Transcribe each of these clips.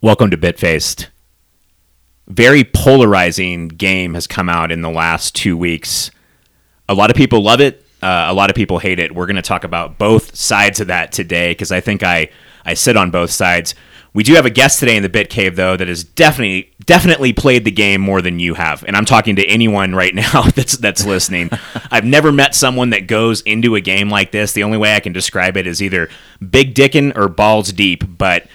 Welcome to Bitfaced. Very polarizing game has come out in the last two weeks. A lot of people love it. Uh, a lot of people hate it. We're going to talk about both sides of that today because I think I I sit on both sides. We do have a guest today in the Bit Cave though that has definitely definitely played the game more than you have, and I'm talking to anyone right now that's that's listening. I've never met someone that goes into a game like this. The only way I can describe it is either big dickin' or balls deep, but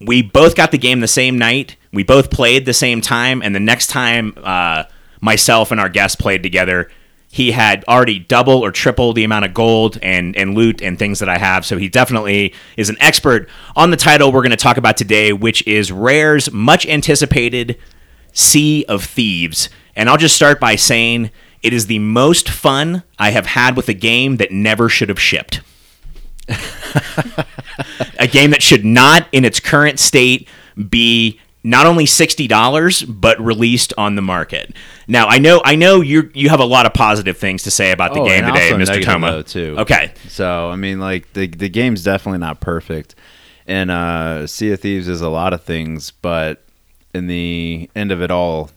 we both got the game the same night. We both played the same time, and the next time uh, myself and our guest played together, he had already double or triple the amount of gold and, and loot and things that I have. So he definitely is an expert on the title we're going to talk about today, which is Rare's much anticipated Sea of Thieves. And I'll just start by saying it is the most fun I have had with a game that never should have shipped. a game that should not, in its current state, be not only sixty dollars but released on the market. Now I know I know you you have a lot of positive things to say about the Oh, game today, Mr. Toma. too. Okay, So I mean, like the the game's definitely not perfect, and uh, Sea of Thieves is a lot of things, but in the end of it all,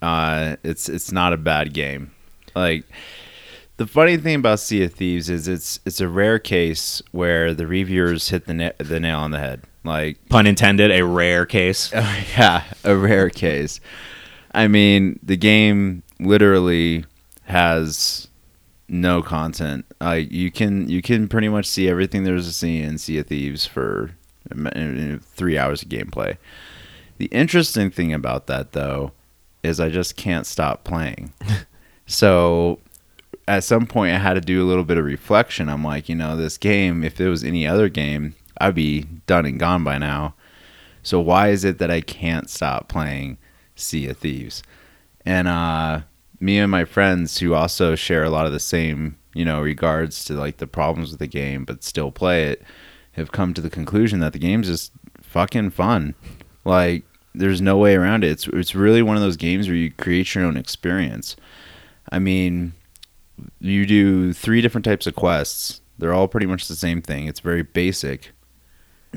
uh, it's it's not a bad game. Like the funny thing about Sea of Thieves is it's it's a rare case where the reviewers hit the na- the nail on the head. Like pun intended, a rare case. yeah, a rare case. I mean, the game literally has no content. Like you can you can pretty much see everything there's to see in Sea of Thieves for uh, three hours of gameplay. The interesting thing about that though is I just can't stop playing. so at some point I had to do a little bit of reflection. I'm like, you know, this game, if it was any other game, I'd be done and gone by now. So why is it that I can't stop playing Sea of Thieves? And uh, me and my friends who also share a lot of the same, you know, regards to like the problems with the game, but still play it, have come to the conclusion that the game's just fucking fun. Like there's no way around it. It's it's really one of those games where you create your own experience. I mean, you do three different types of quests. They're all pretty much the same thing. It's very basic.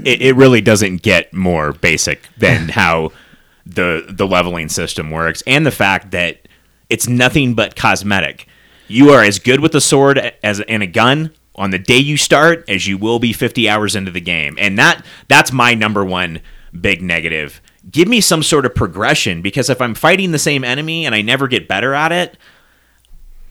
It, it really doesn't get more basic than how the the leveling system works, and the fact that it's nothing but cosmetic. You are as good with a sword as and a gun on the day you start as you will be 50 hours into the game, and that that's my number one big negative. Give me some sort of progression because if I'm fighting the same enemy and I never get better at it,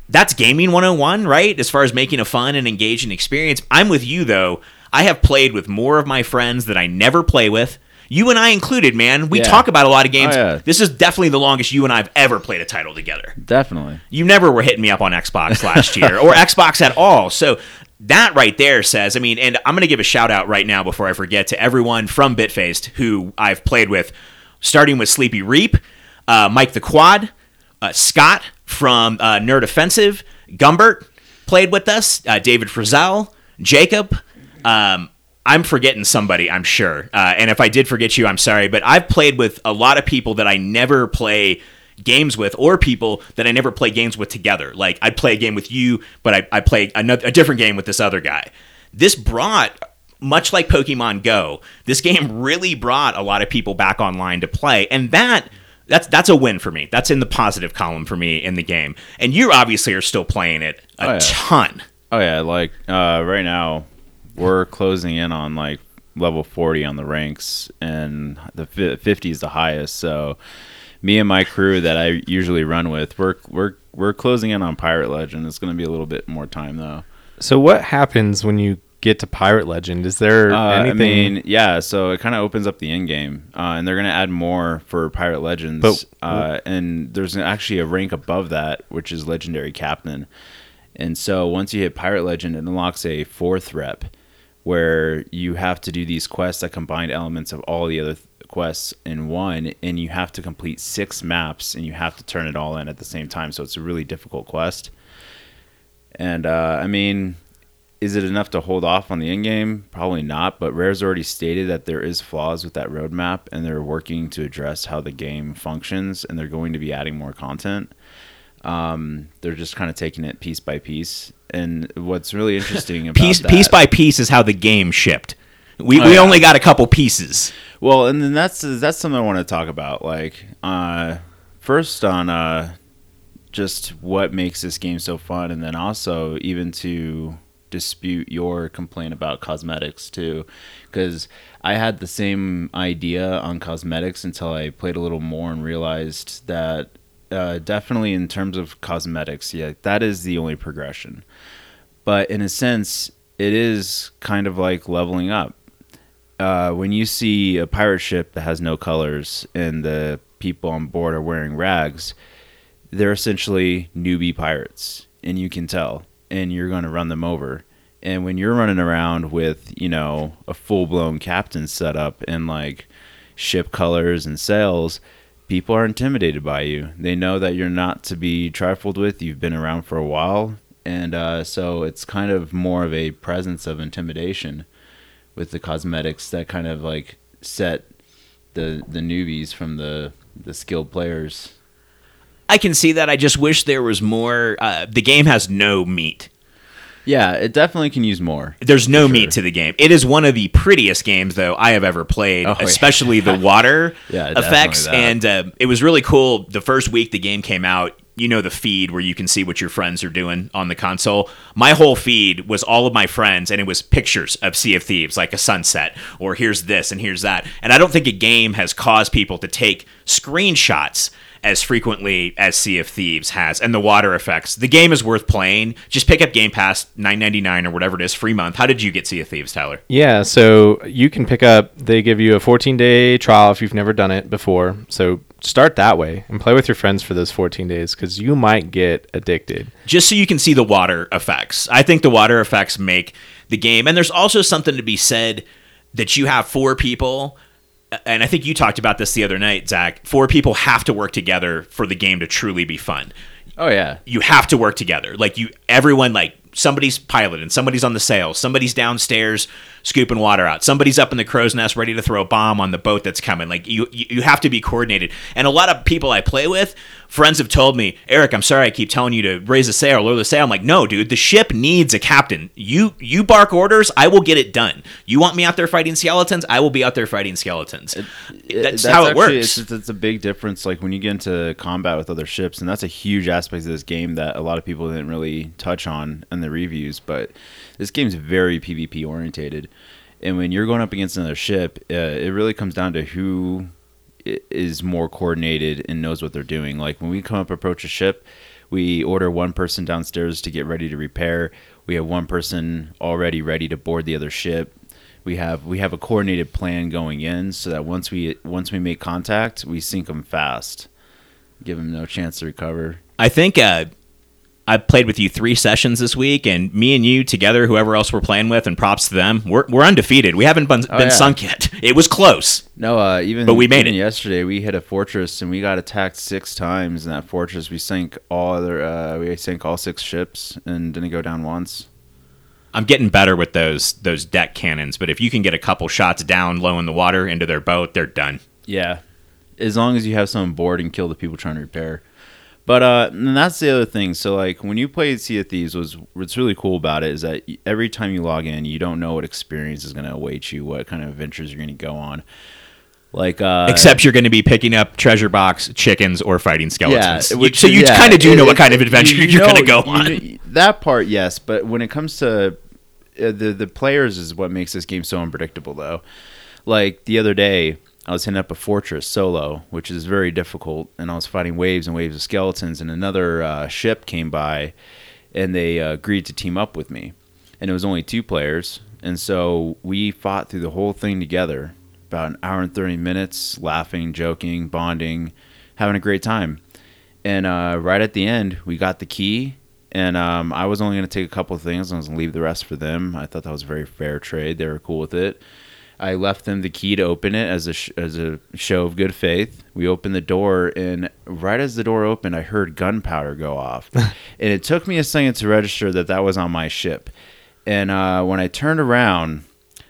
that's gaming 101, right? As far as making a fun and engaging experience. I'm with you though. I have played with more of my friends that I never play with. You and I included, man. We Yeah. talk about a lot of games. Oh, yeah. This is definitely the longest you and I've ever played a title together. Definitely. You never were hitting me up on Xbox last year or Xbox at all. So that right there says, I mean, and I'm going to give a shout out right now before I forget to everyone from Bitfaced who I've played with, starting with Sleepy Reap, uh, Mike the Quad, uh, Scott from uh, Nerd Offensive, Gumbert played with us, uh, David Frizzell, Jacob. Um, I'm forgetting somebody, I'm sure. Uh, and if I did forget you, I'm sorry. But I've played with a lot of people that I never play games with, or people that I never play games with together. Like I'd play a game with you, but I, I play another, a different game with this other guy. This brought, much like Pokemon Go, this game really brought a lot of people back online to play, and that. That's that's a win for me. That's in the positive column for me in the game. And you obviously are still playing it a Oh, yeah. ton. Oh yeah, like uh, right now we're closing in on like level 40 on the ranks and the 50 is the highest. So me and my crew that I usually run with, we're we're we're closing in on Pirate Legend. It's going to be a little bit more time though. So what happens when you get to Pirate Legend? Is there Uh, anything? I mean, yeah. So it kind of opens up the end game, uh, and they're going to add more for Pirate Legends. But- uh, and there's actually a rank above that, which is Legendary Captain. And so once you hit Pirate Legend, it unlocks a fourth rep, where you have to do these quests that combine elements of all the other th- quests in one, and you have to complete six maps, and you have to turn it all in at the same time. So it's a really difficult quest. And uh, I mean, is it enough to hold off on the end game? Probably not. But Rare's already stated that there is flaws with that roadmap, and they're working to address how the game functions, and they're going to be adding more content. Um, they're just kind of taking it piece by piece. And what's really interesting about piece that, piece by piece is how the game shipped. We, Oh, we yeah. only got a couple pieces. Well, and then that's that's something I want to talk about. Like, uh, first on uh, just what makes this game so fun, and then also even to dispute your complaint about cosmetics too, because I had the same idea on cosmetics until I played a little more and realized that uh, definitely in terms of cosmetics, yeah, that is the only progression. But in a sense, it is kind of like leveling up uh, when you see a pirate ship that has no colors and the people on board are wearing rags, they're essentially newbie pirates, and you can tell, and you're going to run them over. And when you're running around with, you know, a full blown captain setup and like ship colors and sails, people are intimidated by you. They know that you're not to be trifled with. You've been around for a while. And uh, so it's kind of more of a presence of intimidation with the cosmetics that kind of like set the the newbies from the the skilled players. I can see that. I just wish there was more. Uh, the game has no meat. Yeah, it definitely can use more. There's no For meat to the game. It is one of the prettiest games, though, I have ever played, Oh, yeah. especially the water Yeah, effects. And uh, it was really cool. The first week the game came out, you know, the feed where you can see what your friends are doing on the console. My whole feed was all of my friends, and it was pictures of Sea of Thieves, like a sunset, or here's this and here's that. And I don't think a game has caused people to take screenshots as frequently as Sea of Thieves has, and the water effects. The game is worth playing. Just pick up Game Pass, nine ninety nine or whatever it is, free month. How did you get Sea of Thieves, Tyler? Yeah, so you can pick up. They give you a 14 day trial if you've never done it before. So start that way and play with your friends for those 14 days because you might get addicted. Just so you can see the water effects. I think the water effects make the game, and there's also something to be said that you have four people. And I think you talked about this the other night, Zach. Four people have to work together for the game to truly be fun. Oh yeah, you have to work together. Like you, everyone, like somebody's piloting, somebody's on the sail, somebody's downstairs scooping water out, somebody's up in the crow's nest ready to throw a bomb on the boat that's coming. Like you, you you have to be coordinated. And a lot of people I play with, friends have told me, Eric, I'm sorry, I keep telling you to raise the sail, or lower the sail. I'm like, no, dude, the ship needs a captain. You you bark orders, I will get it done. You want me out there fighting skeletons, I will be out there fighting skeletons. that's, how it actually- works. It's, it's a big difference. Like when you get into combat with other ships, and that's a huge aspect of this game that a lot of people didn't really touch on in the reviews. But this game's very PvP orientated, and when you're going up against another ship, uh, it really comes down to who is more coordinated and knows what they're doing. Like when we come up approach a ship, we order one person downstairs to get ready to repair. We have one person already ready to board the other ship. We have we have a coordinated plan going in so that once we once we make contact, we sink them fast, give them no chance to recover. I think uh, I played with you three sessions this week, and me and you together, whoever else we're playing with, and props to them, we're, we're undefeated. We haven't been, Oh, been yeah. sunk yet. It was close. No, uh, even But we made it. yesterday. We hit a fortress and we got attacked six times in that fortress. We sank all other uh, we sank all six ships and didn't go down once. I'm getting better with those those deck cannons, but if you can get a couple shots down low in the water into their boat, they're done. Yeah, as long as you have someone board and kill the people trying to repair. But uh, and that's the other thing. So like when you played Sea of Thieves, was what's really cool about it is that every time you log in, you don't know what experience is going to await you, what kind of adventures you're going to go on. Like uh, Except you're going to be picking up treasure box, chickens, or fighting skeletons. You- which- so you yeah, kind of do it- know what kind of adventure you you are going to go on. kn- that part, yes, but when it comes to uh, the the players, is what makes this game so unpredictable. Though, like the other day, I was hitting up a fortress solo, which is very difficult, and I was fighting waves and waves of skeletons, and another uh, ship came by, and they uh, agreed to team up with me, and it was only two players, and so we fought through the whole thing together, about an hour and thirty minutes, laughing, joking, bonding, having a great time. And uh, right at the end we got the key and um, i was only going to take a couple of things i was going to leave the rest for them. I thought that was a very fair trade they were cool with it i left them the key to open it as a, sh- as a show of good faith. We opened the door and right as the door opened i heard gunpowder go off. And it took me a second to register that that was on my ship. And uh, when I turned around,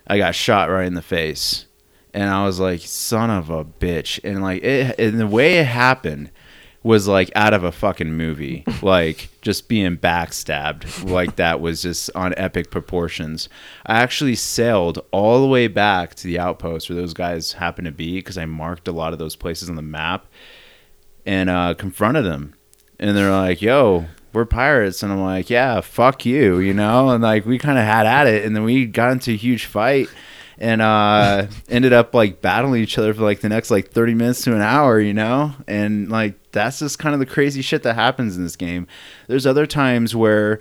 I got shot right in the face, and I was like, "Son of a bitch!" And like, it, and the way it happened was like out of a fucking movie. like just being backstabbed like that was just on epic proportions. I actually sailed all the way back to the outpost where those guys happened to be because I marked a lot of those places on the map and uh, confronted them. And they're like, "Yo, we're pirates," and I'm like, "Yeah, fuck you," you know. And like we kind of had at it, and then we got into a huge fight and uh ended up like battling each other for like the next like 30 minutes to an hour you know? And like that's just kind of the crazy shit that happens in this game. There's other times where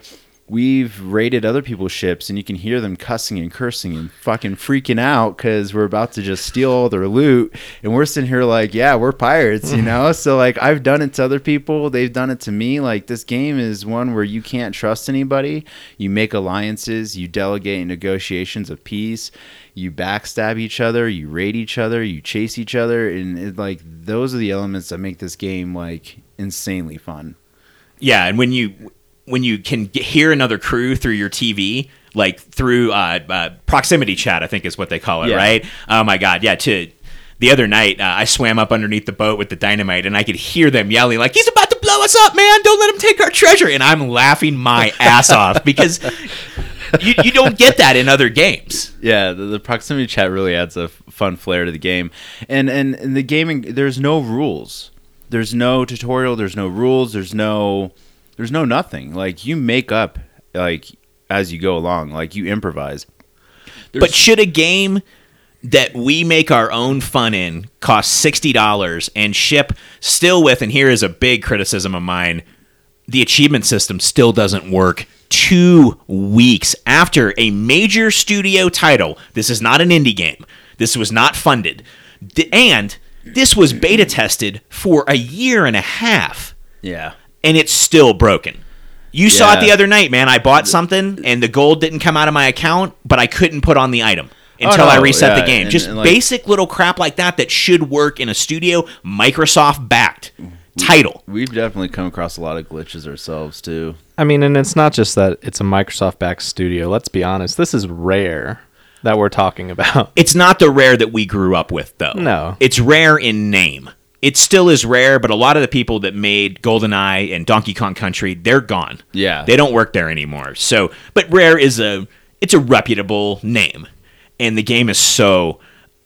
we've raided other people's ships and you can hear them cussing and cursing and fucking freaking out because we're about to just steal all their loot and we're sitting here like yeah we're pirates you know? So like i've done it to other people. They've done it to me. Like this game is one where you can't trust anybody. You make alliances. You delegate negotiations of peace you backstab each other you raid each other you chase each other and it, like those are the elements that make this game like insanely fun Yeah, and when you when you can get, hear another crew through your TV, like through uh, uh, proximity chat, I think is what they call it, Yeah. right? Oh my god, yeah. To the other night, uh, I swam up underneath the boat with the dynamite, and I could hear them yelling like, "He's about to blow us up, man! Don't let him take our treasure!" And I'm laughing my ass off because you, you don't get that in other games. Yeah, the, the proximity chat really adds a f- fun flair to the game, and and in the gaming, there's no rules. There's no tutorial. There's no rules. There's no, there's no nothing. Like you make up like as you go along. Like you improvise. But should a game that we make our own fun in cost sixty dollars and ship still with? And here is a big criticism of mine: the achievement system still doesn't work. Two weeks after a major studio title, this is not an indie game. This was not funded, and this was beta tested for a year and a half Yeah. and it's still broken. You saw it the other night, man. I bought something and the gold didn't come out of my account, but I couldn't put on the item oh, until no, I reset the game. and- Just and, like- basic little crap like that that should work in a studio Microsoft backed title. We've definitely come across a lot of glitches ourselves too. I mean, and it's not just that it's a Microsoft backed studio. Let's be honest. This is rare that we're talking about. It's not the rare that we grew up with, though. No. It's rare in name. It still is rare, but a lot of the people that made GoldenEye and Donkey Kong Country, they're gone. Yeah. They don't work there anymore. So, but Rare is a it's a reputable name. And the game is so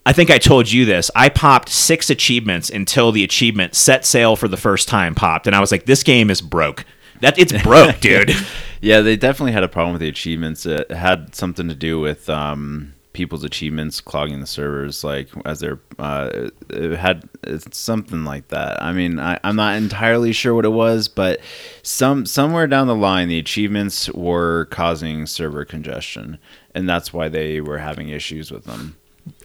I think I told you this. I popped 6 achievements until the achievement set sail for the first time popped and I was like this game is broke. That it's broke, dude. Yeah, they definitely had a problem with the achievements. It had something to do with um, people's achievements clogging the servers, like as they're. Uh, it had something like that. I mean, I, I'm not entirely sure what it was, but some somewhere down the line, the achievements were causing server congestion, and that's why they were having issues with them.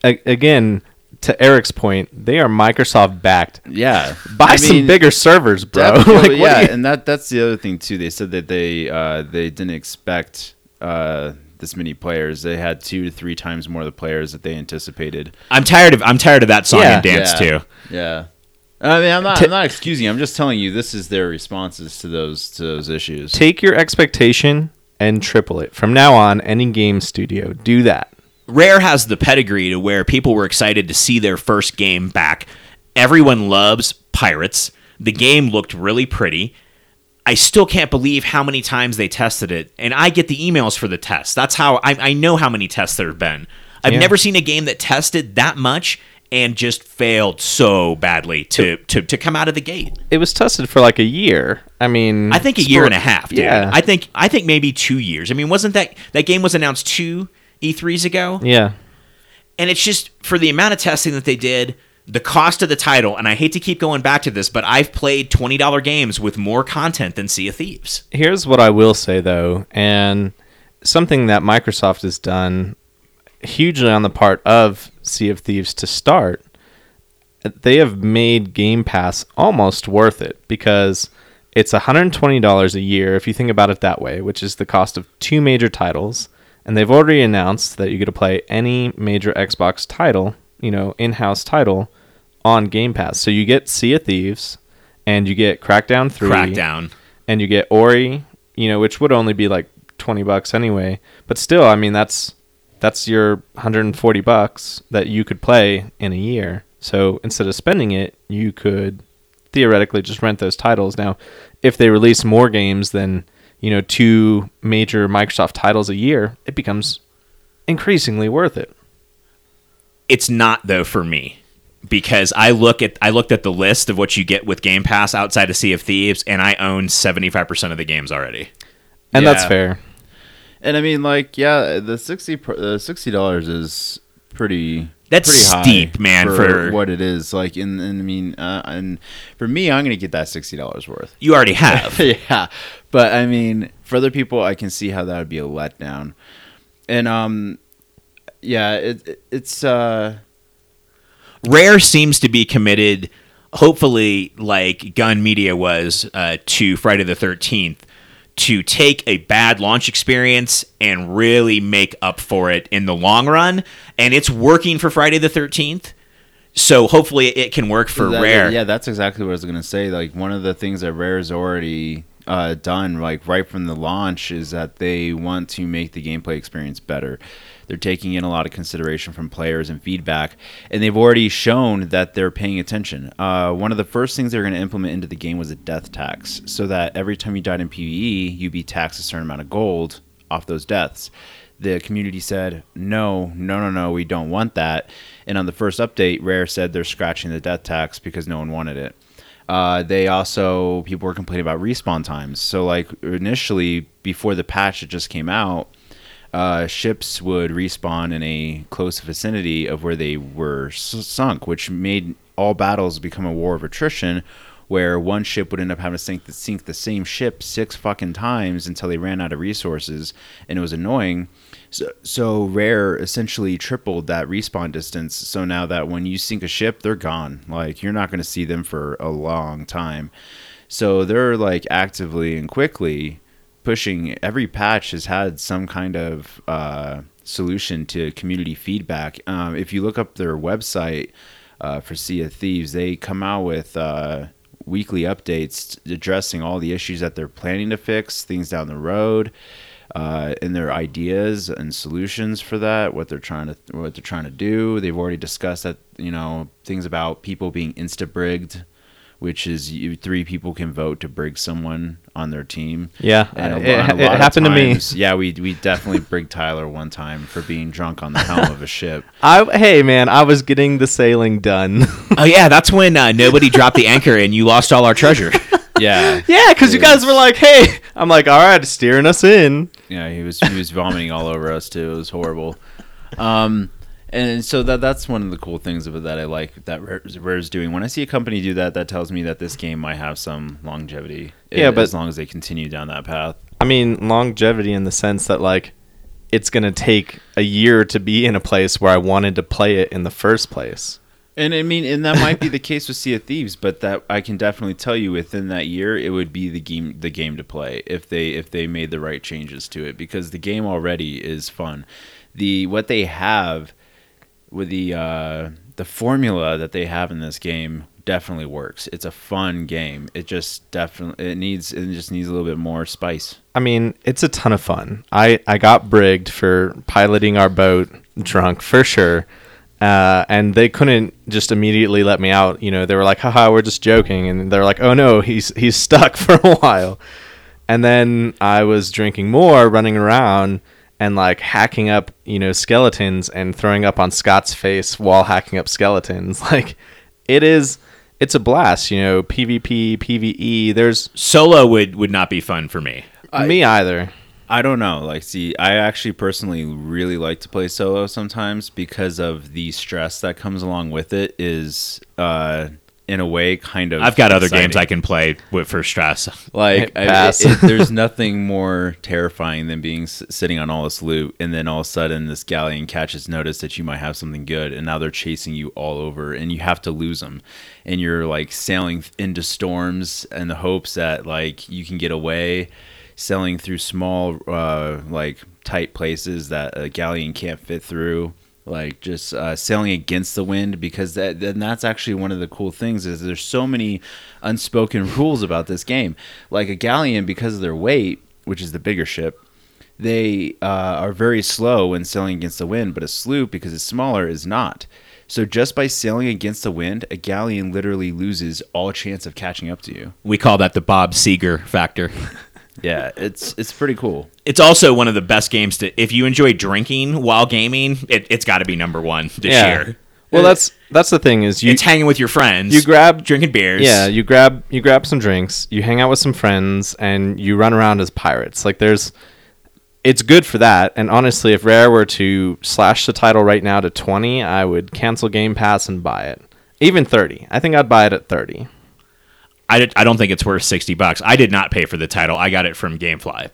A- again, to Eric's point, they are Microsoft backed. Yeah, Buy I some mean, bigger servers, bro. Like, what yeah, you- and that that's the other thing too. They said that they uh, they didn't expect uh, this many players. They had two to three times more of the players that they anticipated. I'm tired of I'm tired of that song Yeah. and dance yeah. too. Yeah. I mean, I'm not. Ta- I'm not excusing. you. I'm just telling you this is their responses to those to those issues. Take your expectation and triple it. From now on, any game studio, do that. Rare has the pedigree to where people were excited to see their first game back. Everyone loves Pirates. The game looked really pretty. I still can't believe how many times they tested it, and I get the emails for the tests. That's how I, I know how many tests there have been. I've Yeah. never seen a game that tested that much and just failed so badly to, to, to come out of the gate. It was tested for like a year. I mean, I think a year and a half, dude. Yeah. I think I think maybe two years. I mean, wasn't that that game was announced two E3s ago? yeah. And it's just for the amount of testing that they did, the cost of the title, and I hate to keep going back to this, but I've played $20 games with more content than Sea of Thieves. Here's what I will say though, and something that Microsoft has done hugely on the part of Sea of Thieves to start, they have made Game Pass almost worth it because it's $120 a year if you think about it that way, which is the cost of two major titles. And they've already announced that you get to play any major Xbox title, you know, in-house title on Game Pass. So you get Sea of Thieves and you get Crackdown 3 Crackdown. and you get Ori, you know, which would only be like twenty bucks anyway. But still, I mean that's that's your 140 bucks that you could play in a year. So instead of spending it, you could theoretically just rent those titles. Now, if they release more games than you know two major Microsoft titles a year, it becomes increasingly worth it. It's not though for me because I look at I looked at the list of what you get with Game Pass outside of Sea of Thieves, and I own seventy five percent of the games already. And that's fair. And I mean, like, yeah, the sixty the sixty dollars is pretty. That's pretty high steep, man, for- what it is. Like, in, and I mean, uh, and for me, I'm gonna get that sixty dollars worth. You already have. yeah, but I mean, for other people, I can see how that would be a letdown. And um, yeah, it, it it's uh, Rare seems to be committed, hopefully, like Gun Media was uh, to Friday the 13th, to take a bad launch experience and really make up for it in the long run. And it's working for Friday the 13th. So hopefully it can work for that- Rare. Yeah, that's exactly what I was gonna say. Like one of the things that Rare's already uh, done, like right from the launch, is that they want to make the gameplay experience better. They're taking in a lot of consideration from players and feedback, and they've already shown that they're paying attention. Uh, one of the first things they're going to implement into the game was a death tax, so that every time you died in PVE, you'd be taxed a certain amount of gold off those deaths the community said no no no no we don't want that and on the first update rare said they're scratching the death tax because no one wanted it uh, they also people were complaining about respawn times so like initially before the patch that just came out uh, ships would respawn in a close vicinity of where they were sunk which made all battles become a war of attrition where one ship would end up having to sink the, sink the same ship six fucking times until they ran out of resources and it was annoying. So, so rare essentially tripled that respawn distance. So now that when you sink a ship they're gone. Like you're not going to see them for a long time. So they're like actively and quickly pushing every patch has had some kind of uh, solution to community feedback um, if you look up their website uh, for sea of thieves they come out with uh, weekly updates addressing all the issues that they're planning to fix things down the road uh, and their ideas and solutions for that, what they're trying to what they're trying to do. They've already discussed that you know things about people being insta brigged, which is you, three people can vote to brig someone on their team. Yeah, And a it- lot- a it lot of happened to me. Yeah, we we definitely brigged Tyler one time for being drunk on the helm of a ship. I hey man, I was getting the sailing done. Oh, yeah. That's when uh, nobody dropped the anchor and you lost all our treasure. Yeah, yeah, because you guys were like, hey, I'm like, all right, steering us in. Yeah, he was he was vomiting all over us too. It was horrible. Um, and so that that's one of the cool things it that I like that Rare's, doing. When I see a company do that, that tells me that this game might have some longevity. Yeah, a- but- as long as they continue down that path. I mean, longevity in the sense that like it's gonna take a year to be in a place where I wanted to play it in the first place. And I mean, and that might be the case with Sea of Thieves, but that I can definitely tell you within that year, it would be the game the game to play if they if they made the right changes to it because the game already is fun. The what they have with the uh, the formula that they have in this game definitely works. It's a fun game. It just definitely it needs it just needs a little bit more spice. I mean, it's a ton of fun. I, I got brigged for piloting our boat drunk for sure. Uh, and they couldn't just immediately let me out. You know, they were like, haha, we're just joking. And they're like, oh no, he's, he's stuck for a while. And then I was drinking more, running around and like hacking up, you know, skeletons and throwing up on Scott's face while hacking up skeletons. Like, it is, it's a blast, you know, PvP, PvE. There's Solo would, would not be fun for me. me either. I don't know. Like, see, I actually personally really like to play solo sometimes because of the stress that comes along with it. Is uh, in a way kind of. I've got other games I can play with for stress. like. I- it- it- there's nothing more terrifying than being s- sitting on all this loot, and then all of a sudden this galleon catches notice that you might have something good, and now they're chasing you all over, and you have to lose them, and you're like sailing into storms in the hopes that like you can get away sailing through small uh like tight places that a galleon can't fit through like just uh, sailing against the wind because that then that's actually one of the cool things is there's so many unspoken rules about this game like a galleon because of their weight which is the bigger ship they uh, are very slow when sailing against the wind, but a sloop, because it's smaller, is not. So just by sailing against the wind, a galleon literally loses all chance of catching up to you. We call that the Bob Seger factor. Yeah, it's it's pretty cool. It's also one of the best games to if you enjoy drinking while gaming, it, it's got to be number one this year. Well, that's that's the thing is you it's hanging with your friends. you grab drinking beers. Yeah, you grab you grab some drinks, you hang out with some friends, and you run around as pirates. Like there's, it's good for that. And honestly, if Rare were to slash the title right now to twenty, I would cancel Game Pass and buy it. Even thirty, I think I'd buy it at thirty. I, I don't think it's worth 60 bucks. I did not pay for the title. I got it from GameFly.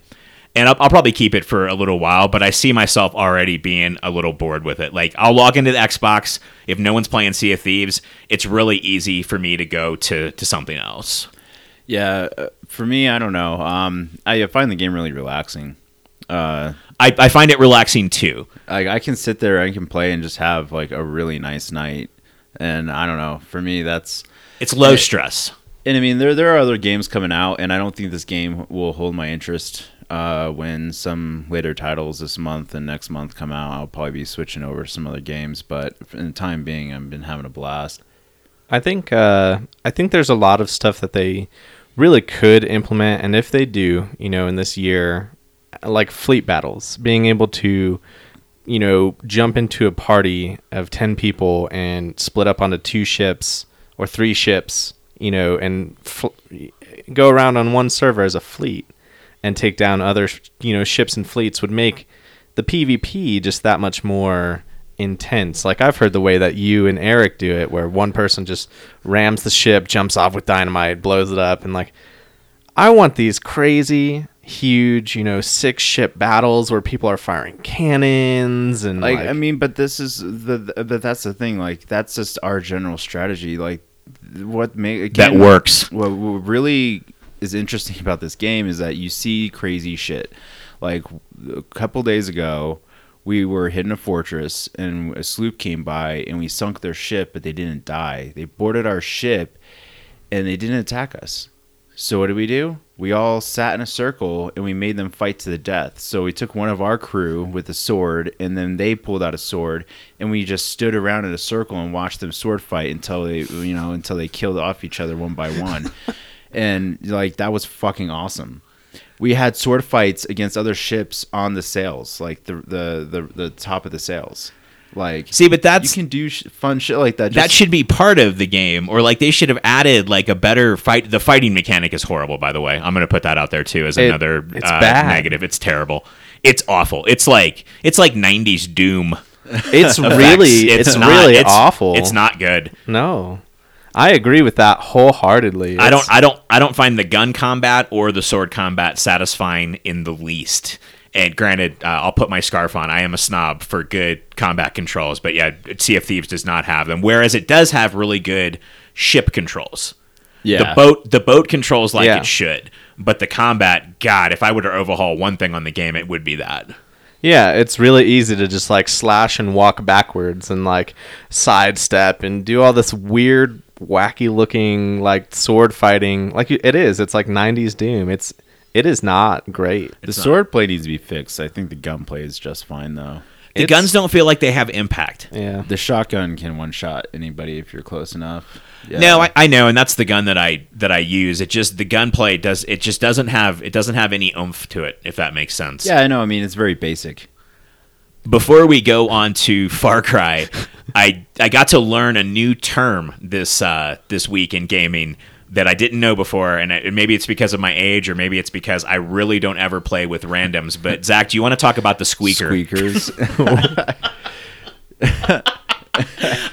And I'll, I'll probably keep it for a little while, but I see myself already being a little bored with it. Like, I'll log into the Xbox. If no one's playing Sea of Thieves, it's really easy for me to go to, to something else. Yeah, uh, for me, I don't know. Um, I find the game really relaxing. Uh, I, I find it relaxing too. I, I can sit there, I can play, and just have like a really nice night. And I don't know. For me, that's It's low stress. And I mean there there are other games coming out, and I don't think this game will hold my interest. Uh, when some later titles this month and next month come out, I'll probably be switching over to some other games. But in the time being, I've been having a blast. I think uh, I think there's a lot of stuff that they really could implement, and if they do, you know, in this year, like fleet battles, being able to, you know, jump into a party of ten people and split up onto two ships or three ships, you know, and fl- go around on one server as a fleet and take down other, you know, ships and fleets would make the PvP just that much more intense. Like I've heard the way that you and Eric do it, where one person just rams the ship, jumps off with dynamite, blows it up, and like I want these crazy, huge, you know, six ship battles where people are firing cannons and Like, like, I mean, but this is the, the but that's the thing. Like that's just our general strategy. Like what make That works. What, what really is interesting about this game is that you see crazy shit. Like a couple days ago, we were hitting a fortress and a sloop came by and we sunk their ship, but they didn't die. They boarded our ship and they didn't attack us. So what did we do? We all sat in a circle and we made them fight to the death. So we took one of our crew with a sword and then they pulled out a sword and we just stood around in a circle and watched them sword fight until they you know until they killed off each other one by one. and like that was fucking awesome. We had sword fights against other ships on the sails, like the the the, the top of the sails. Like See, but that's you can do sh- fun shit like that. that should be part of the game or like they should have added like a better fight the fighting mechanic is horrible by the way i'm gonna put that out there too as It- another it's uh, bad. negative it's terrible it's awful it's like it's like 90s doom it's really it's, not- really it's- awful. it's not good No, I agree with that wholeheartedly. i don't i don't i don't find the gun combat or the sword combat satisfying in the least and granted, uh, I'll put my scarf on. I am a snob for good combat controls, but yeah, Sea of Thieves does not have them. Whereas it does have really good ship controls. yeah. The boat the boat controls like Yeah. it should, but the combat, God, if I were to overhaul one thing on the game, it would be that. Yeah, it's really easy to just like slash and walk backwards and like sidestep and do all this weird, wacky looking like sword fighting. Like it is. It's like '90s Doom. It's it is not great. the sword play needs to be fixed. I think the gunplay is just fine though. The It's- guns don't feel like they have impact. Yeah. The shotgun can one shot anybody if you're close enough. Yeah. No, I, I know, and that's the gun that I that I use. It just the gunplay does it just doesn't have it doesn't have any oomph to it, if that makes sense. yeah, I know. I mean, it's very basic. Before we go on to Far Cry, I I got to learn a new term this uh, this week in gaming that I didn't know before, and it, maybe it's because of my age, or maybe it's because I really don't ever play with randoms. But Zach, do you want to talk about the squeaker? Squeakers.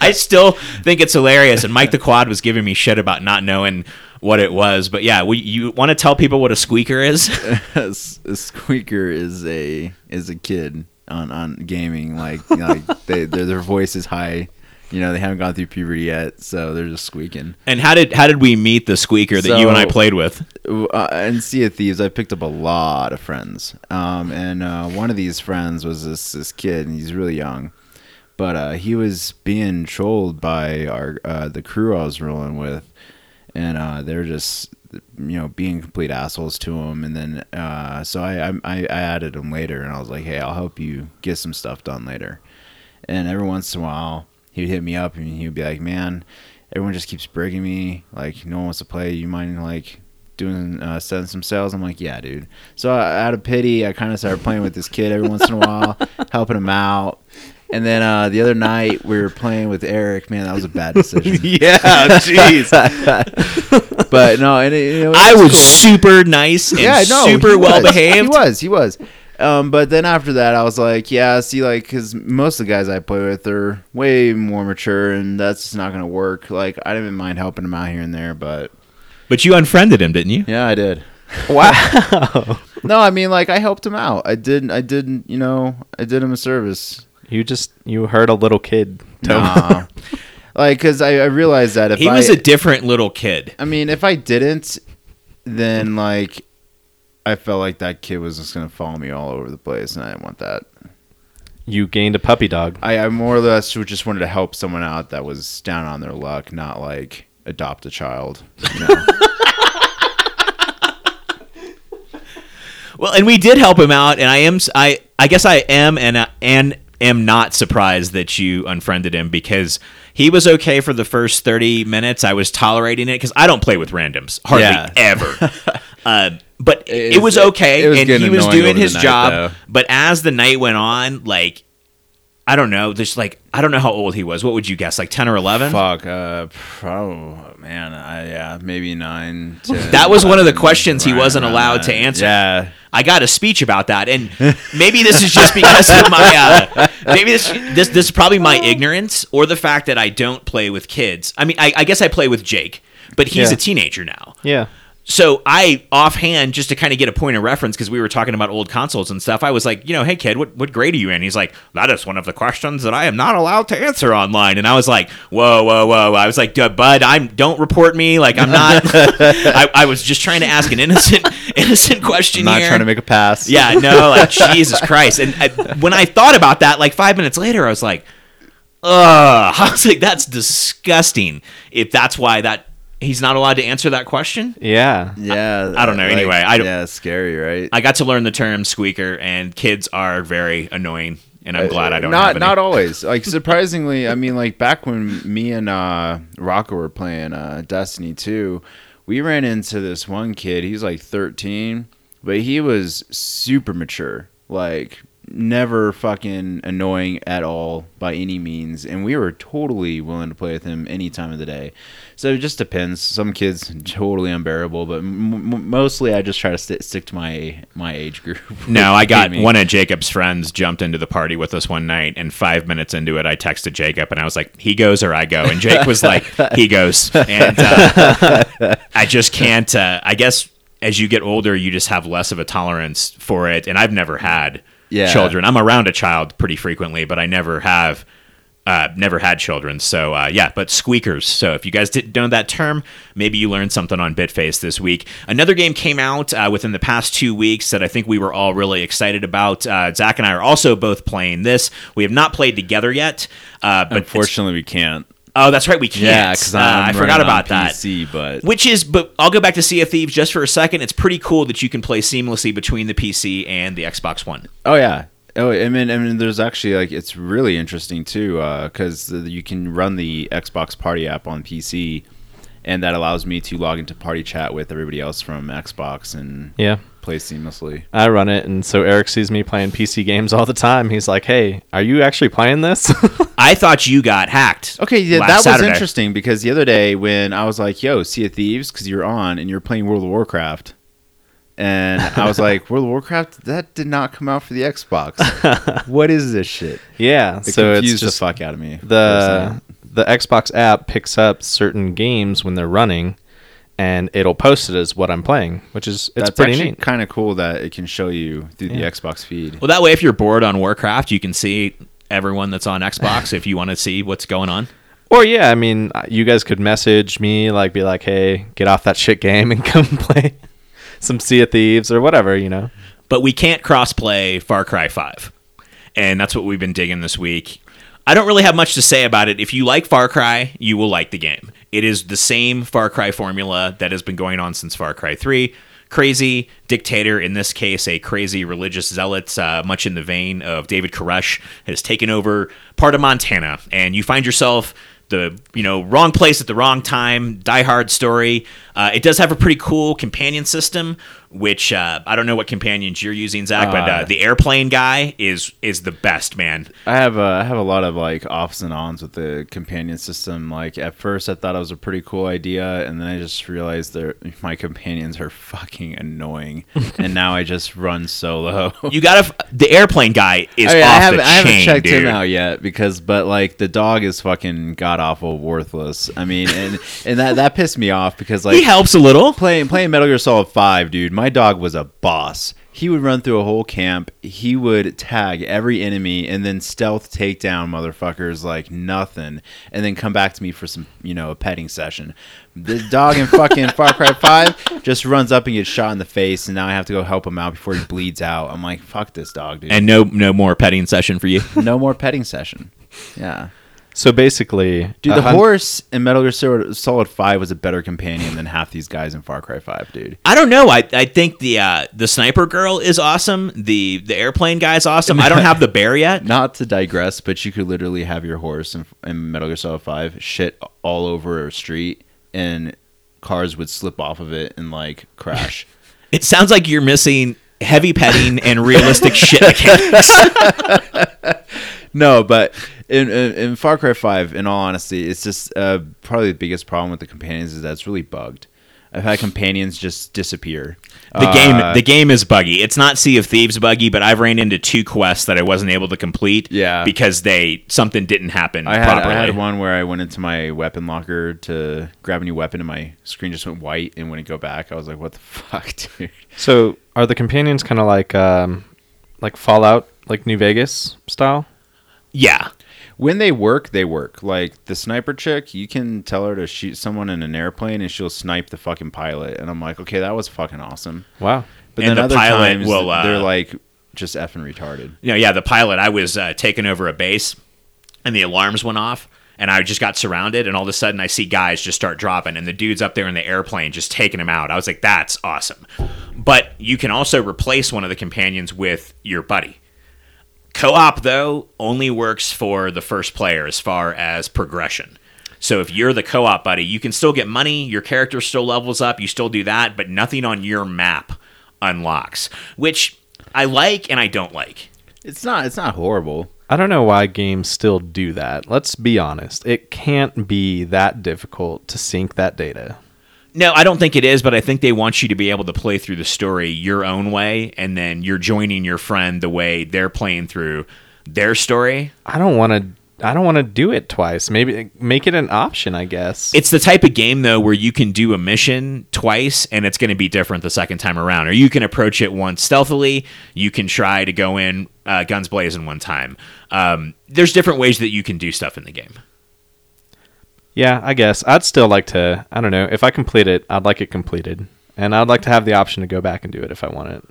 I still think it's hilarious. And Mike the Quad was giving me shit about not knowing what it was. But yeah, we, you want to tell people what a squeaker is? a squeaker is a is a kid on on gaming. Like like they their their voice is high. You know, they haven't gone through puberty yet, so they're just squeaking. and how did how did we meet the squeaker that you and I played with? uh, in Sea of Thieves, I picked up a lot of friends, um, and uh, one of these friends was this this kid, and he's really young, but uh, he was being trolled by our uh, the crew I was rolling with, and uh, they're just you know being complete assholes to him. And then uh, so I, I I added him later, and I was like, hey, I'll help you get some stuff done later. And every once in a while, he'd hit me up and he'd be like, man, everyone just keeps breaking me. Like no one wants to play. You mind like doing uh, setting some sails. I'm like, yeah, dude. So uh, out of pity, I kind of started playing with this kid every once in a while, helping him out. And then uh, the other night we were playing with Eric. Man, that was a bad decision. yeah, jeez. but no, and it, it I was cool. super nice and yeah, no, super well behaved. He was, he was. Um, but then after that, I was like, yeah, see, like, because most of the guys I play with are way more mature, and that's just not gonna work. Like, I didn't mind helping him out here and there, but But you unfriended him, didn't you? yeah, I did. wow. No, I mean, like, I helped him out. I didn't, I didn't, you know, I did him a service. You just you hurt a little kid. tell- Nah. like, because I, I realized that if He I, was a different little kid. I mean, if I didn't, then like, I felt like that kid was just gonna follow me all over the place, and I didn't want that. You gained a puppy dog. I, I more or less just wanted to help someone out that was down on their luck, not like adopt a child. You know? Well, and we did help him out, and I am I I guess I am and uh, and am not surprised that you unfriended him because he was okay for the first 30 minutes. I was tolerating it because I don't play with randoms hardly Yeah. ever. uh, but it, It was was- okay, it was and he was doing his night, job. though. But as the night went on, like I don't know, just like I don't know how old he was. What would you guess? Like 10 or 11? Fuck. Uh, oh man. I yeah, maybe nine. 10, That was one of the questions he wasn't around allowed to answer. Yeah. I got a speech about that, and maybe this is just because of my uh, maybe this this this is probably my ignorance or the fact that I don't play with kids. I mean, I, I guess I play with Jake, but he's Yeah. a teenager now. Yeah. So I offhand, just to kind of get a point of reference, because we were talking about old consoles and stuff, I was like, you know, hey kid, what, what grade are you in? He's like, that is one of the questions that I am not allowed to answer online. And I was like, whoa, whoa, whoa. I was like, bud, I'm don't report me. Like I'm not. I, I was just trying to ask an innocent innocent question I'm not here. trying to make a pass. Yeah, no, like Jesus Christ. And I, when I thought about that, like five minutes later, I was like, ugh. I was like, that's disgusting. If that's why that he's not allowed to answer that question. Yeah. Yeah. I don't know. Anyway, I don't- yeah, scary, right? I got to learn the term squeaker, and kids are very annoying, and I'm glad I don't Uh, not have any. not always. Like surprisingly, I mean, like back when me and uh, Rocco were playing uh, Destiny 2, we ran into this one kid. He's like 13, but he was super mature. Like never fucking annoying at all by any means, and we were totally willing to play with him any time of the day. So it just depends. Some kids totally unbearable, but m- mostly I just try to st- stick to my my age group. No, I got one of Jacob's friends jumped into the party with us one night, and five minutes into it, I texted Jacob, and I was like, "He goes or I go," and Jake was like, "He goes," and uh, I just can't. Uh, I guess as you get older, you just have less of a tolerance for it, and I've never had Yeah. children. I'm around a child pretty frequently, but I never have. Uh, never had children, so uh, yeah. But squeakers. So if you guys didn't know that term, maybe you learned something on Bitface this week. Another game came out uh, within the past two weeks that I think we were all really excited about. Uh, Zach and I are also both playing this. We have not played together yet, uh, but Unfortunately, we can't. Oh, that's right, we can't. Yeah, because Uh, I forgot about that. PC, but Which is, but I'll go back to Sea of Thieves just for a second. It's pretty cool that you can play seamlessly between the PC and the Xbox One. oh yeah, oh I mean, I mean, there's actually like it's really interesting too because you can run the Xbox Party app on PC, and that allows me to log into Party Chat with everybody else from Xbox and Yeah. Play seamlessly. I run it, and so Eric sees me playing PC games all the time. He's like, "Hey, are you actually playing this?" I thought you got hacked. Okay, yeah, last that was Saturday. interesting because the other day when I was like, "Yo, Sea of Thieves," because you're on and you're playing World of Warcraft, and I was like, "World of Warcraft that did not come out for the Xbox. what is this shit?" yeah. It so it's just the fuck out of me. the the Xbox app picks up certain games when they're running, and it'll post it as what I'm playing, which is it's That's pretty actually neat. kind of cool that it can show you through Yeah. the Xbox feed. Well, that way, if you're bored on Warcraft, you can see everyone that's on Xbox if you want to see what's going on. Or yeah, I mean, uh, you guys could message me like, be like, "Hey, get off that shit game and come play some Sea of Thieves or whatever," you know. But we can't cross play Far Cry 5. And that's what we've been digging this week. I don't really have much to say about it. If you like Far Cry, you will like the game. It is the same Far Cry formula that has been going on since Far Cry 3. Crazy dictator, in this case, a crazy religious zealot, uh, much in the vein of David Koresh, has taken over part of Montana. And you find yourself the you know wrong place at the wrong time die hard story uh, it does have a pretty cool companion system which uh, i don't know what companions you're using zach but uh, Uh, the airplane guy is is the best man I have a, I have a lot of like offs and ons with the companion system. Like at first, I thought it was a pretty cool idea, and then I just realized that my companions are fucking annoying, and now I just run solo. you gotta f- the airplane guy is I, mean, off I haven't, the I haven't checked dude him out yet because, but like the dog is fucking god awful worthless. I mean, and and that that pissed me off because like he helps a little playing playing Metal Gear Solid Five, dude. My dog was a boss. He would run through a whole camp. He would tag every enemy and then stealth take down motherfuckers like nothing, and then come back to me for some, you know, a petting session. The dog in fucking Far Cry Five just runs up and gets shot in the face, and now I have to go help him out before he bleeds out. I'm like, fuck this dog, dude. and no no more petting session for you no more petting session. Yeah. So basically, Dude, the hun- horse in Metal Gear Solid Solid 5 was a better companion than half these guys in Far Cry 5, dude. I don't know. I, I think the uh, the sniper girl is awesome. The the airplane guy is awesome. I don't have the bear yet. Not to digress, but you could literally have your horse in, in Metal Gear Solid 5 shit all over a street and cars would slip off of it and like crash. It sounds like you're missing heavy petting and realistic shit mechanics. no, but in, in, in Far Cry 5, in all honesty, it's just uh, probably the biggest problem with the companions is that it's really bugged. I've had companions just disappear. The game Uh, the game is buggy. It's not Sea of Thieves buggy, but I've ran into two quests that I wasn't able to complete. Yeah. because they something didn't happen I had, properly. I had one where I went into my weapon locker to grab a new weapon and my screen just went white and when it go back I was like what the fuck dude So are the companions kind of like um, like Fallout, like New Vegas style? yeah, when they work they work like the sniper chick you can tell her to shoot someone in an airplane and she'll snipe the fucking pilot and I'm like okay that was fucking awesome Wow. but And then the other pilot times will, uh, they're like just effing retarded you know, yeah. The pilot. I was uh, taking over a base, and the alarms went off. And I just got surrounded, and all of a sudden I see guys just start dropping, and the dude's up there in the airplane just taking them out. I was like, "That's awesome!" But you can also replace one of the companions with your buddy. Co-op though only works for the first player as far as progression. So if you're the co-op buddy, you can still get money, your character still levels up, you still do that, but nothing on your map unlocks, which I like and I don't like. it's not it's not horrible I don't know why games still do that. Let's be honest. It can't be that difficult to sync that data. No, I don't think it is, but I think they want you to be able to play through the story your own way, and then you're joining your friend the way they're playing through their story. I don't want to I don't want to do it twice. Maybe make it an option, I guess. It's the type of game though where you can do a mission twice and it's going to be different the second time around, or you can approach it once stealthily. You can try to go in uh, guns blazing one time. Um, there's different ways that you can do stuff in the game. Yeah, I guess. I'd still like to, I don't know, if I complete it, I'd like it completed. And I'd like to have the option to go back and do it if I want it.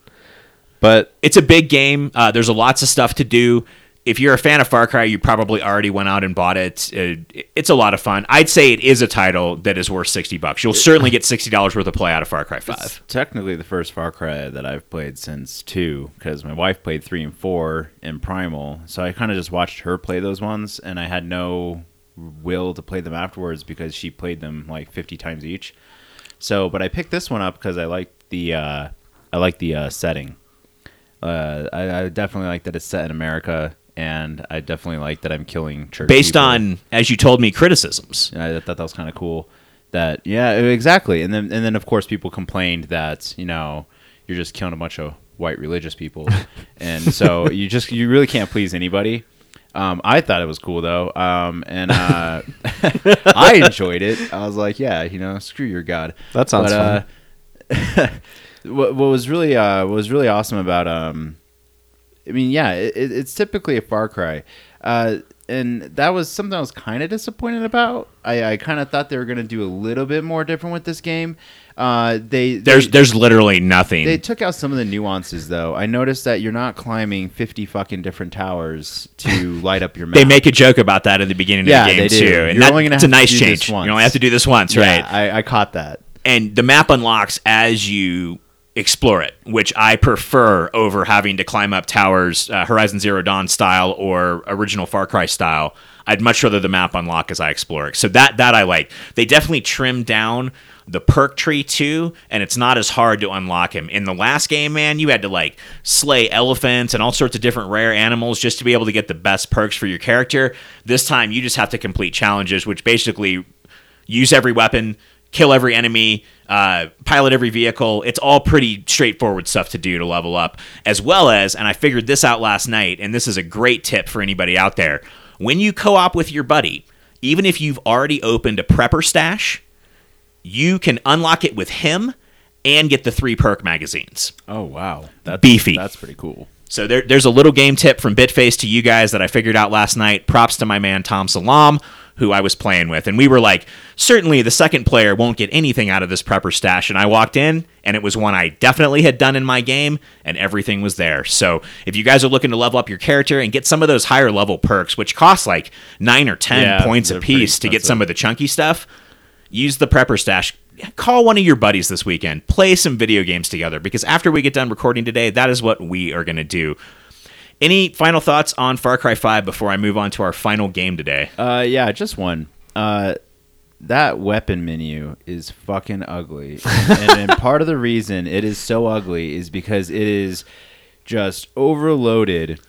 But It's a big game. Uh, there's a lots of stuff to do. If you're a fan of Far Cry, you probably already went out and bought it. Uh, it's a lot of fun. I'd say it is a title that is worth sixty bucks. You'll certainly get sixty dollars worth of play out of Far Cry It's Five. technically the first Far Cry that I've played since two, because my wife played three and four in Primal, so I kind of just watched her play those ones, and I had no will to play them afterwards because she played them like fifty times each. So, but I picked this one up because I like the uh, I like the uh, setting. Uh, I, I definitely like that it's set in America, and I definitely like that I'm killing church. Based people. on, as you told me, criticisms. And I thought that was kind of cool. That yeah, exactly. And then and then of course people complained that you know you're just killing a bunch of white religious people, and so you just you really can't please anybody. Um, I thought it was cool though, um, and uh, I enjoyed it. I was like, yeah, you know, screw your god. That sounds uh, what, what was really uh, what was really awesome about um, I mean, yeah, it- it's typically a Far Cry, uh, and that was something I was kind of disappointed about. I, I kind of thought they were going to do a little bit more different with this game. Uh, they There's they, there's literally nothing. they took out some of the nuances though. I noticed that you're not climbing 50 fucking different towers to light up your map. they make a joke about that at the beginning Yeah, of the game too, and You're that, it's a nice change. You only have to do this once, Yeah, right? I, I caught that. and the map unlocks as you explore it, which I prefer over having to climb up towers, uh, Horizon Zero Dawn style or original Far Cry style. I'd much rather the map unlock as I explore it. So that that I like. They definitely trimmed down the perk tree too, and it's not as hard to unlock him. In the last game, man, you had to like slay elephants and all sorts of different rare animals just to be able to get the best perks for your character. This time, you just have to complete challenges, which basically use every weapon, kill every enemy, uh, pilot every vehicle. It's all pretty straightforward stuff to do to level up, as well as, and I figured this out last night, and this is a great tip for anybody out there. When you co op with your buddy, even if you've already opened a prepper stash, you can unlock it with him and get the three perk magazines. Oh wow, that's Beefy. That's pretty cool. So there, there's a little game tip from Bitface to you guys that I figured out last night. Props to my man Tom Salam, who I was playing with, and we were like, certainly the second player won't get anything out of this prepper stash. And I walked in, and it was one I definitely had done in my game, and everything was there. So if you guys are looking to level up your character and get some of those higher level perks, which cost like nine or ten Yeah, points a piece to get some of the chunky stuff, use the prepper stash. Call one of your buddies this weekend. Play some video games together because after we get done recording today, that is what we are going to do. Any final thoughts on Far Cry 5 before I move on to our final game today? Uh, yeah, just one. Uh, that weapon menu is fucking ugly, and, and part of the reason it is so ugly is because it is just overloaded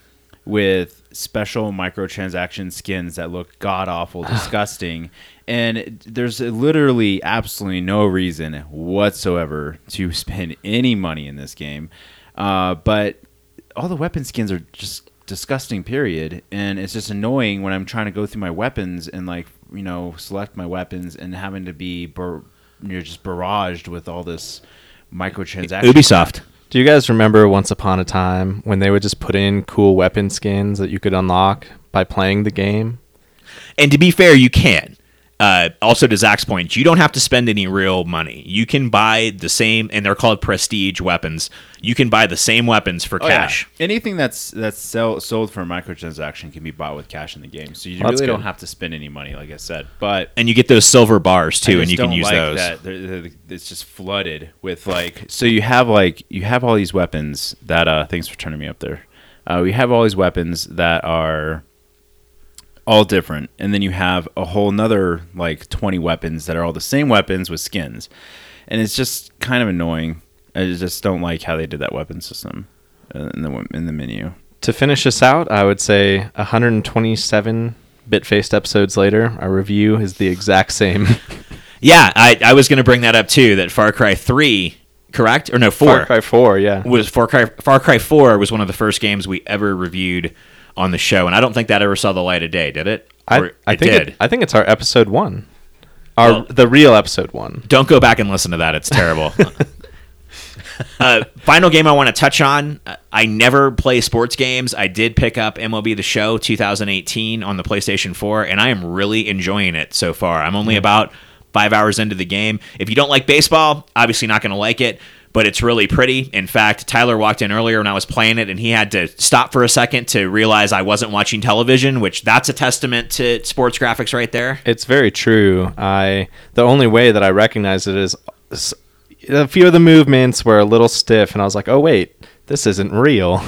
with special microtransaction skins that look god awful, disgusting, and there's literally absolutely no reason whatsoever to spend any money in this game. Uh, but all the weapon skins are just disgusting period and it's just annoying when i'm trying to go through my weapons and like you know select my weapons and having to be bar- you're just barraged with all this microtransaction Ubisoft. Do you guys remember once upon a time when they would just put in cool weapon skins that you could unlock by playing the game? And to be fair, you can. Uh, also, to Zach's point, you don't have to spend any real money. You can buy the same, and they're called prestige weapons. You can buy the same weapons for Oh, yeah. cash. anything that's that's sell, sold for a microtransaction can be bought with cash in the game so you Well, really don't have to spend any money like i said but And you get those silver bars too, and you can don't use like those. That they're- they're- it's just flooded with like. So you have like you have all these weapons that. uh Thanks for turning me up there. Uh, we have all these weapons that are all different, and then you have a whole nother like twenty weapons that are all the same weapons with skins, and it's just kind of annoying. I just don't like how they did that weapon system uh, in the in the menu. To finish us out, I would say 127 bit-faced episodes later, our review is the exact same. Yeah, I, I was going to bring that up too. That Far Cry 3, correct? Or no, 4. Far Cry 4, yeah. was Far Cry Far Cry 4 was one of the first games we ever reviewed on the show, and I don't think that ever saw the light of day, did it? I, Or I it think did. It, I think it's our episode one, our Well- the real episode one. Don't go back and listen to that; it's terrible. uh, final game I want to touch on. I never play sports games. I did pick up MLB The Show 2018 on the PlayStation 4, and I am really enjoying it so far. I'm only about five hours into the game. If you don't like baseball, obviously not going to like it. But it's really pretty. In fact, Tyler walked in earlier when I was playing it, and he had to stop for a second to realize I wasn't watching television, which that's a testament to sports graphics right there. It's very true. I the only way that I recognize it is a few of the movements were a little stiff, and I was like, "Oh wait, this isn't real."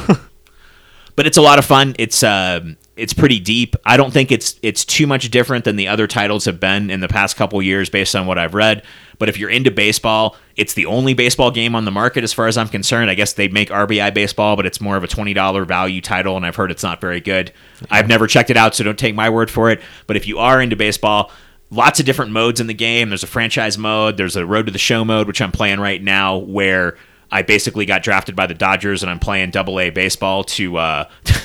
but it's a lot of fun. It's um, it's pretty deep. I don't think it's it's too much different than the other titles have been in the past couple years, based on what I've read. But if you're into baseball, it's the only baseball game on the market, as far as I'm concerned. I guess they make RBI baseball, but it's more of a twenty dollar value title, and I've heard it's not very good. I've never checked it out, so don't take my word for it. But if you are into baseball, lots of different modes in the game. There's a franchise mode. There's a road to the show mode, which I'm playing right now, where I basically got drafted by the Dodgers, and I'm playing Double A baseball to. Uh,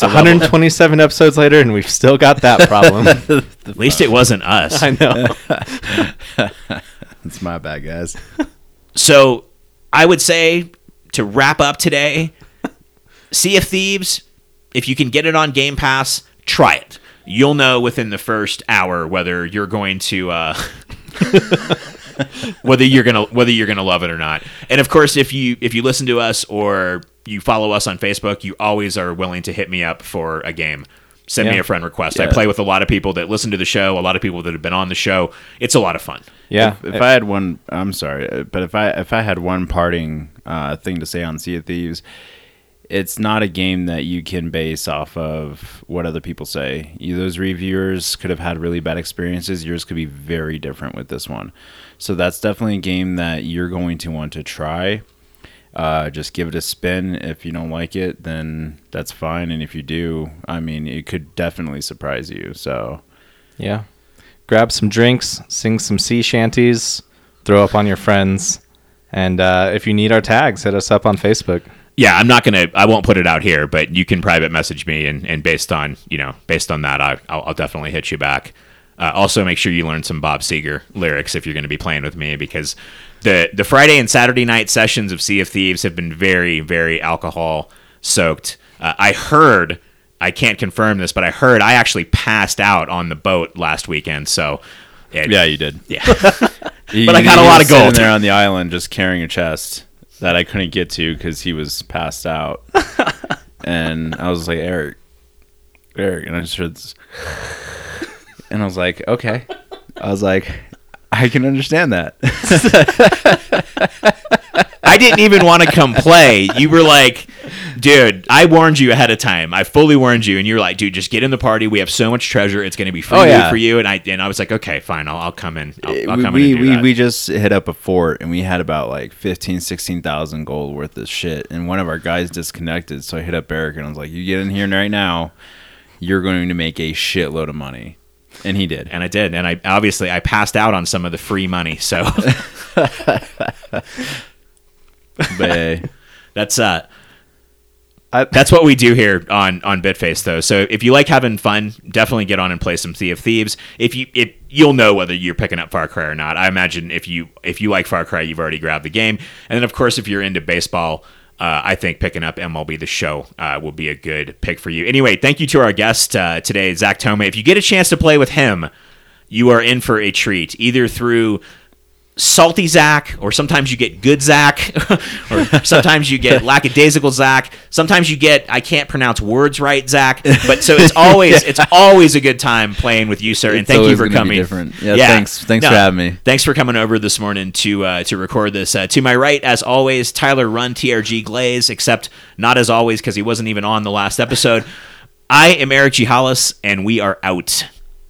127 episodes later, and we've still got that problem. At least it wasn't us. I know. It's my bad, guys. So I would say to wrap up today, Sea of Thieves, if you can get it on Game Pass, try it. You'll know within the first hour whether you're going to uh, whether you're gonna whether you're gonna love it or not. And of course, if you if you listen to us or you follow us on Facebook, you always are willing to hit me up for a game. Send me a friend request. I play with a lot of people that listen to the show, a lot of people that have been on the show. It's a lot of fun. Yeah. If, if I had one, I'm sorry, uh, but if I if I had one parting uh, thing to say on Sea of Thieves, it's not a game that you can base off of what other people say. You, those reviewers could have had really bad experiences. Yours could be very different with this one. So that's definitely a game that you're going to want to try. Uh, just give it a spin. If you don't like it, then that's fine. And if you do, I mean, it could definitely surprise you. So Yeah. Grab some drinks, sing some sea shanties, throw up on your friends. And uh, if you need our tags, hit us up on Facebook. Yeah, I'm not gonna. I won't put it out here, but you can private message me, and, and based on you know based on that, I, I'll, I'll definitely hit you back. Uh, also, make sure you learn some Bob Seger lyrics if you're going to be playing with me, because the the Friday and Saturday night sessions of Sea of Thieves have been very very alcohol soaked. Uh, I heard. I can't confirm this, but I heard I actually passed out on the boat last weekend. So, it- yeah, you did. yeah. He- But I got a lot of gold. there on the island just carrying a chest that I couldn't get to because he was passed out. and I was like, Eric, Eric, and I just heard this, and I was like, okay. I was like, I can understand that. I didn't even want to come play. You were like, dude, I warned you ahead of time. I fully warned you, and you're like, dude, just get in the party. We have so much treasure. It's going to be oh, free Oh, yeah. for you. And I and I was like, okay, fine. I'll, I'll come in. I'll, eh, I'll come we in we, we just hit up a fort and we had about like 15 16,000 gold worth of shit and one of our guys disconnected so I hit up Eric and I was like you get in here right now you're going to make a shitload of money and he did and I did. And I obviously I passed out on some of the free money. So but that's uh I- that's what we do here on on Bitface though. So if you like having fun, definitely get on and play some Sea of Thieves. If you it you'll know whether you're picking up Far Cry or not. I imagine if you if you like Far Cry, you've already grabbed the game. And then of course if you're into baseball, uh, I think picking up MLB the Show uh, will be a good pick for you. Anyway, thank you to our guest uh, today, Zach Tome. If you get a chance to play with him, you are in for a treat, either through salty Zach, or sometimes you get good Zach, or sometimes you get lackadaisical Zach. Sometimes you get I can't pronounce words right Zach. But so it's always it's always a good time playing with you, sir. and It's thank you for coming. different. Yeah, thanks. Thanks for having me. Thanks for coming over this morning to uh, to record this. Uh, to my right, as always, Tyler Run TRG Glaze, except not as always because he wasn't even on the last episode. I am Eric G. Hollis, and we are out.